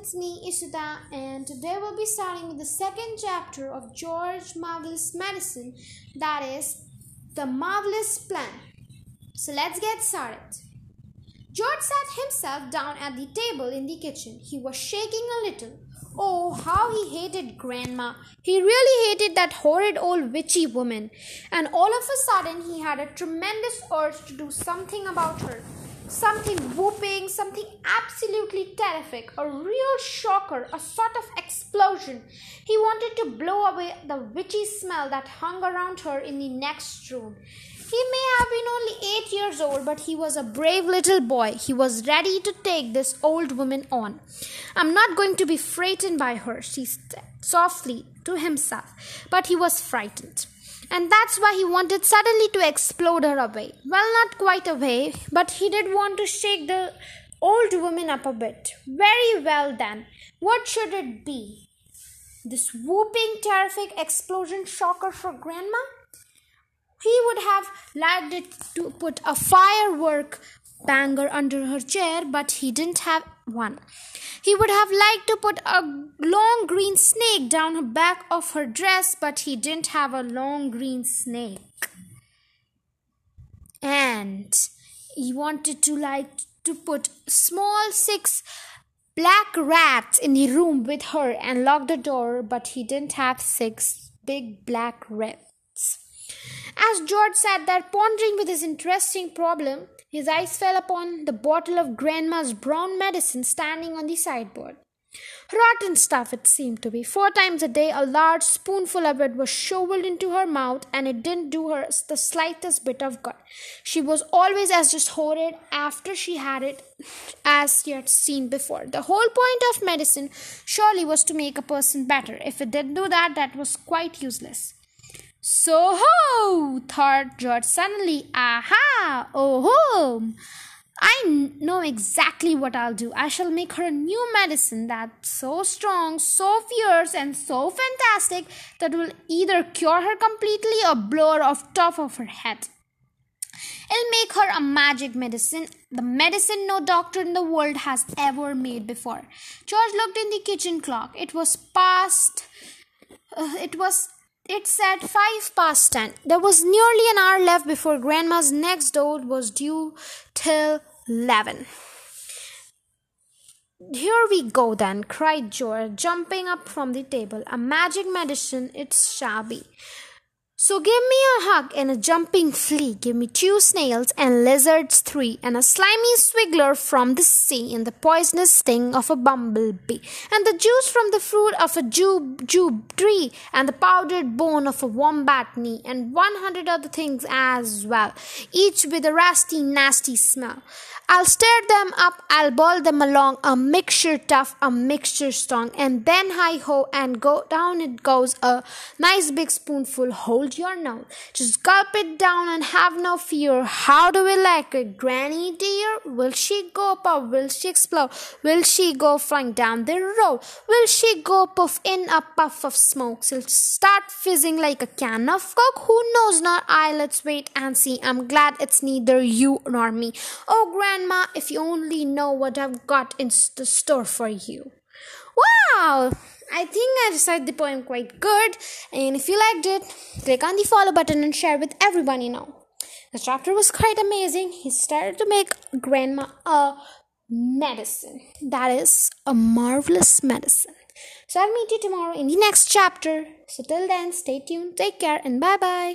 it's me, Ishita, and today we'll be starting with the second chapter of George Marvelous Medicine that is, The Marvelous Plan. So let's get started. George sat himself down at the table in the kitchen. He was shaking a little. Oh, how he hated Grandma. He really hated that horrid old witchy woman. And all of a sudden, he had a tremendous urge to do something about her something whooping, something absolutely terrific, a real shocker, a sort of explosion. He wanted to blow away the witchy smell that hung around her in the next room. He may have been only eight years old, but he was a brave little boy. He was ready to take this old woman on. I'm not going to be frightened by her, she said softly to himself, but he was frightened and that's why he wanted suddenly to explode her away. Well, not quite away, but he did want to shake the old woman up a bit. Very well, then. What should it be? This whooping, terrific explosion shocker for Grandma? He would have liked it to put a firework banger under her chair, but he didn't have one. He would have liked to put a long green snake down the back of her dress, but he didn't have a long green snake. And he wanted to like to put small six black rats in the room with her and lock the door, but he didn't have six big black rats. As George sat there pondering with his interesting problem, his eyes fell upon the bottle of Grandma's brown medicine standing on the sideboard. Rotten stuff it seemed to be. Four times a day, a large spoonful of it was shoveled into her mouth, and it didn't do her the slightest bit of good. She was always as just horrid after she had it as she had seen before. The whole point of medicine surely was to make a person better. If it didn't do that, that was quite useless. So ho! thought George suddenly. Aha! Oh ho! I know exactly what I'll do. I shall make her a new medicine that's so strong, so fierce, and so fantastic that will either cure her completely or blow her off top of her head. It'll make her a magic medicine, the medicine no doctor in the world has ever made before. George looked in the kitchen clock. It was past. Uh, it was it said five past ten. There was nearly an hour left before Grandma's next dose was due till eleven. Here we go then, cried George, jumping up from the table. A magic medicine it's shall be. So give me a hug and a jumping flea, give me two snails and lizards three, and a slimy swiggler from the sea, and the poisonous sting of a bumblebee, and the juice from the fruit of a jube, jube tree, and the powdered bone of a wombat knee, and one hundred other things as well, each with a rusty, nasty smell. I'll stir them up, I'll boil them along, a mixture tough, a mixture strong, and then hi ho, and go down it goes, a nice big spoonful. Your nose, just gulp it down and have no fear. How do we like it, Granny dear? Will she go pop? Will she explode? Will she go flying down the road? Will she go puff in a puff of smoke? She'll start fizzing like a can of coke. Who knows? Not I. Let's wait and see. I'm glad it's neither you nor me. Oh, Grandma, if you only know what I've got in the store for you. Wow! I think I recited the poem quite good, and if you liked it, click on the follow button and share with everyone you know. The chapter was quite amazing. He started to make Grandma a medicine. That is a marvelous medicine. So I'll meet you tomorrow in the next chapter. So till then, stay tuned, take care, and bye bye.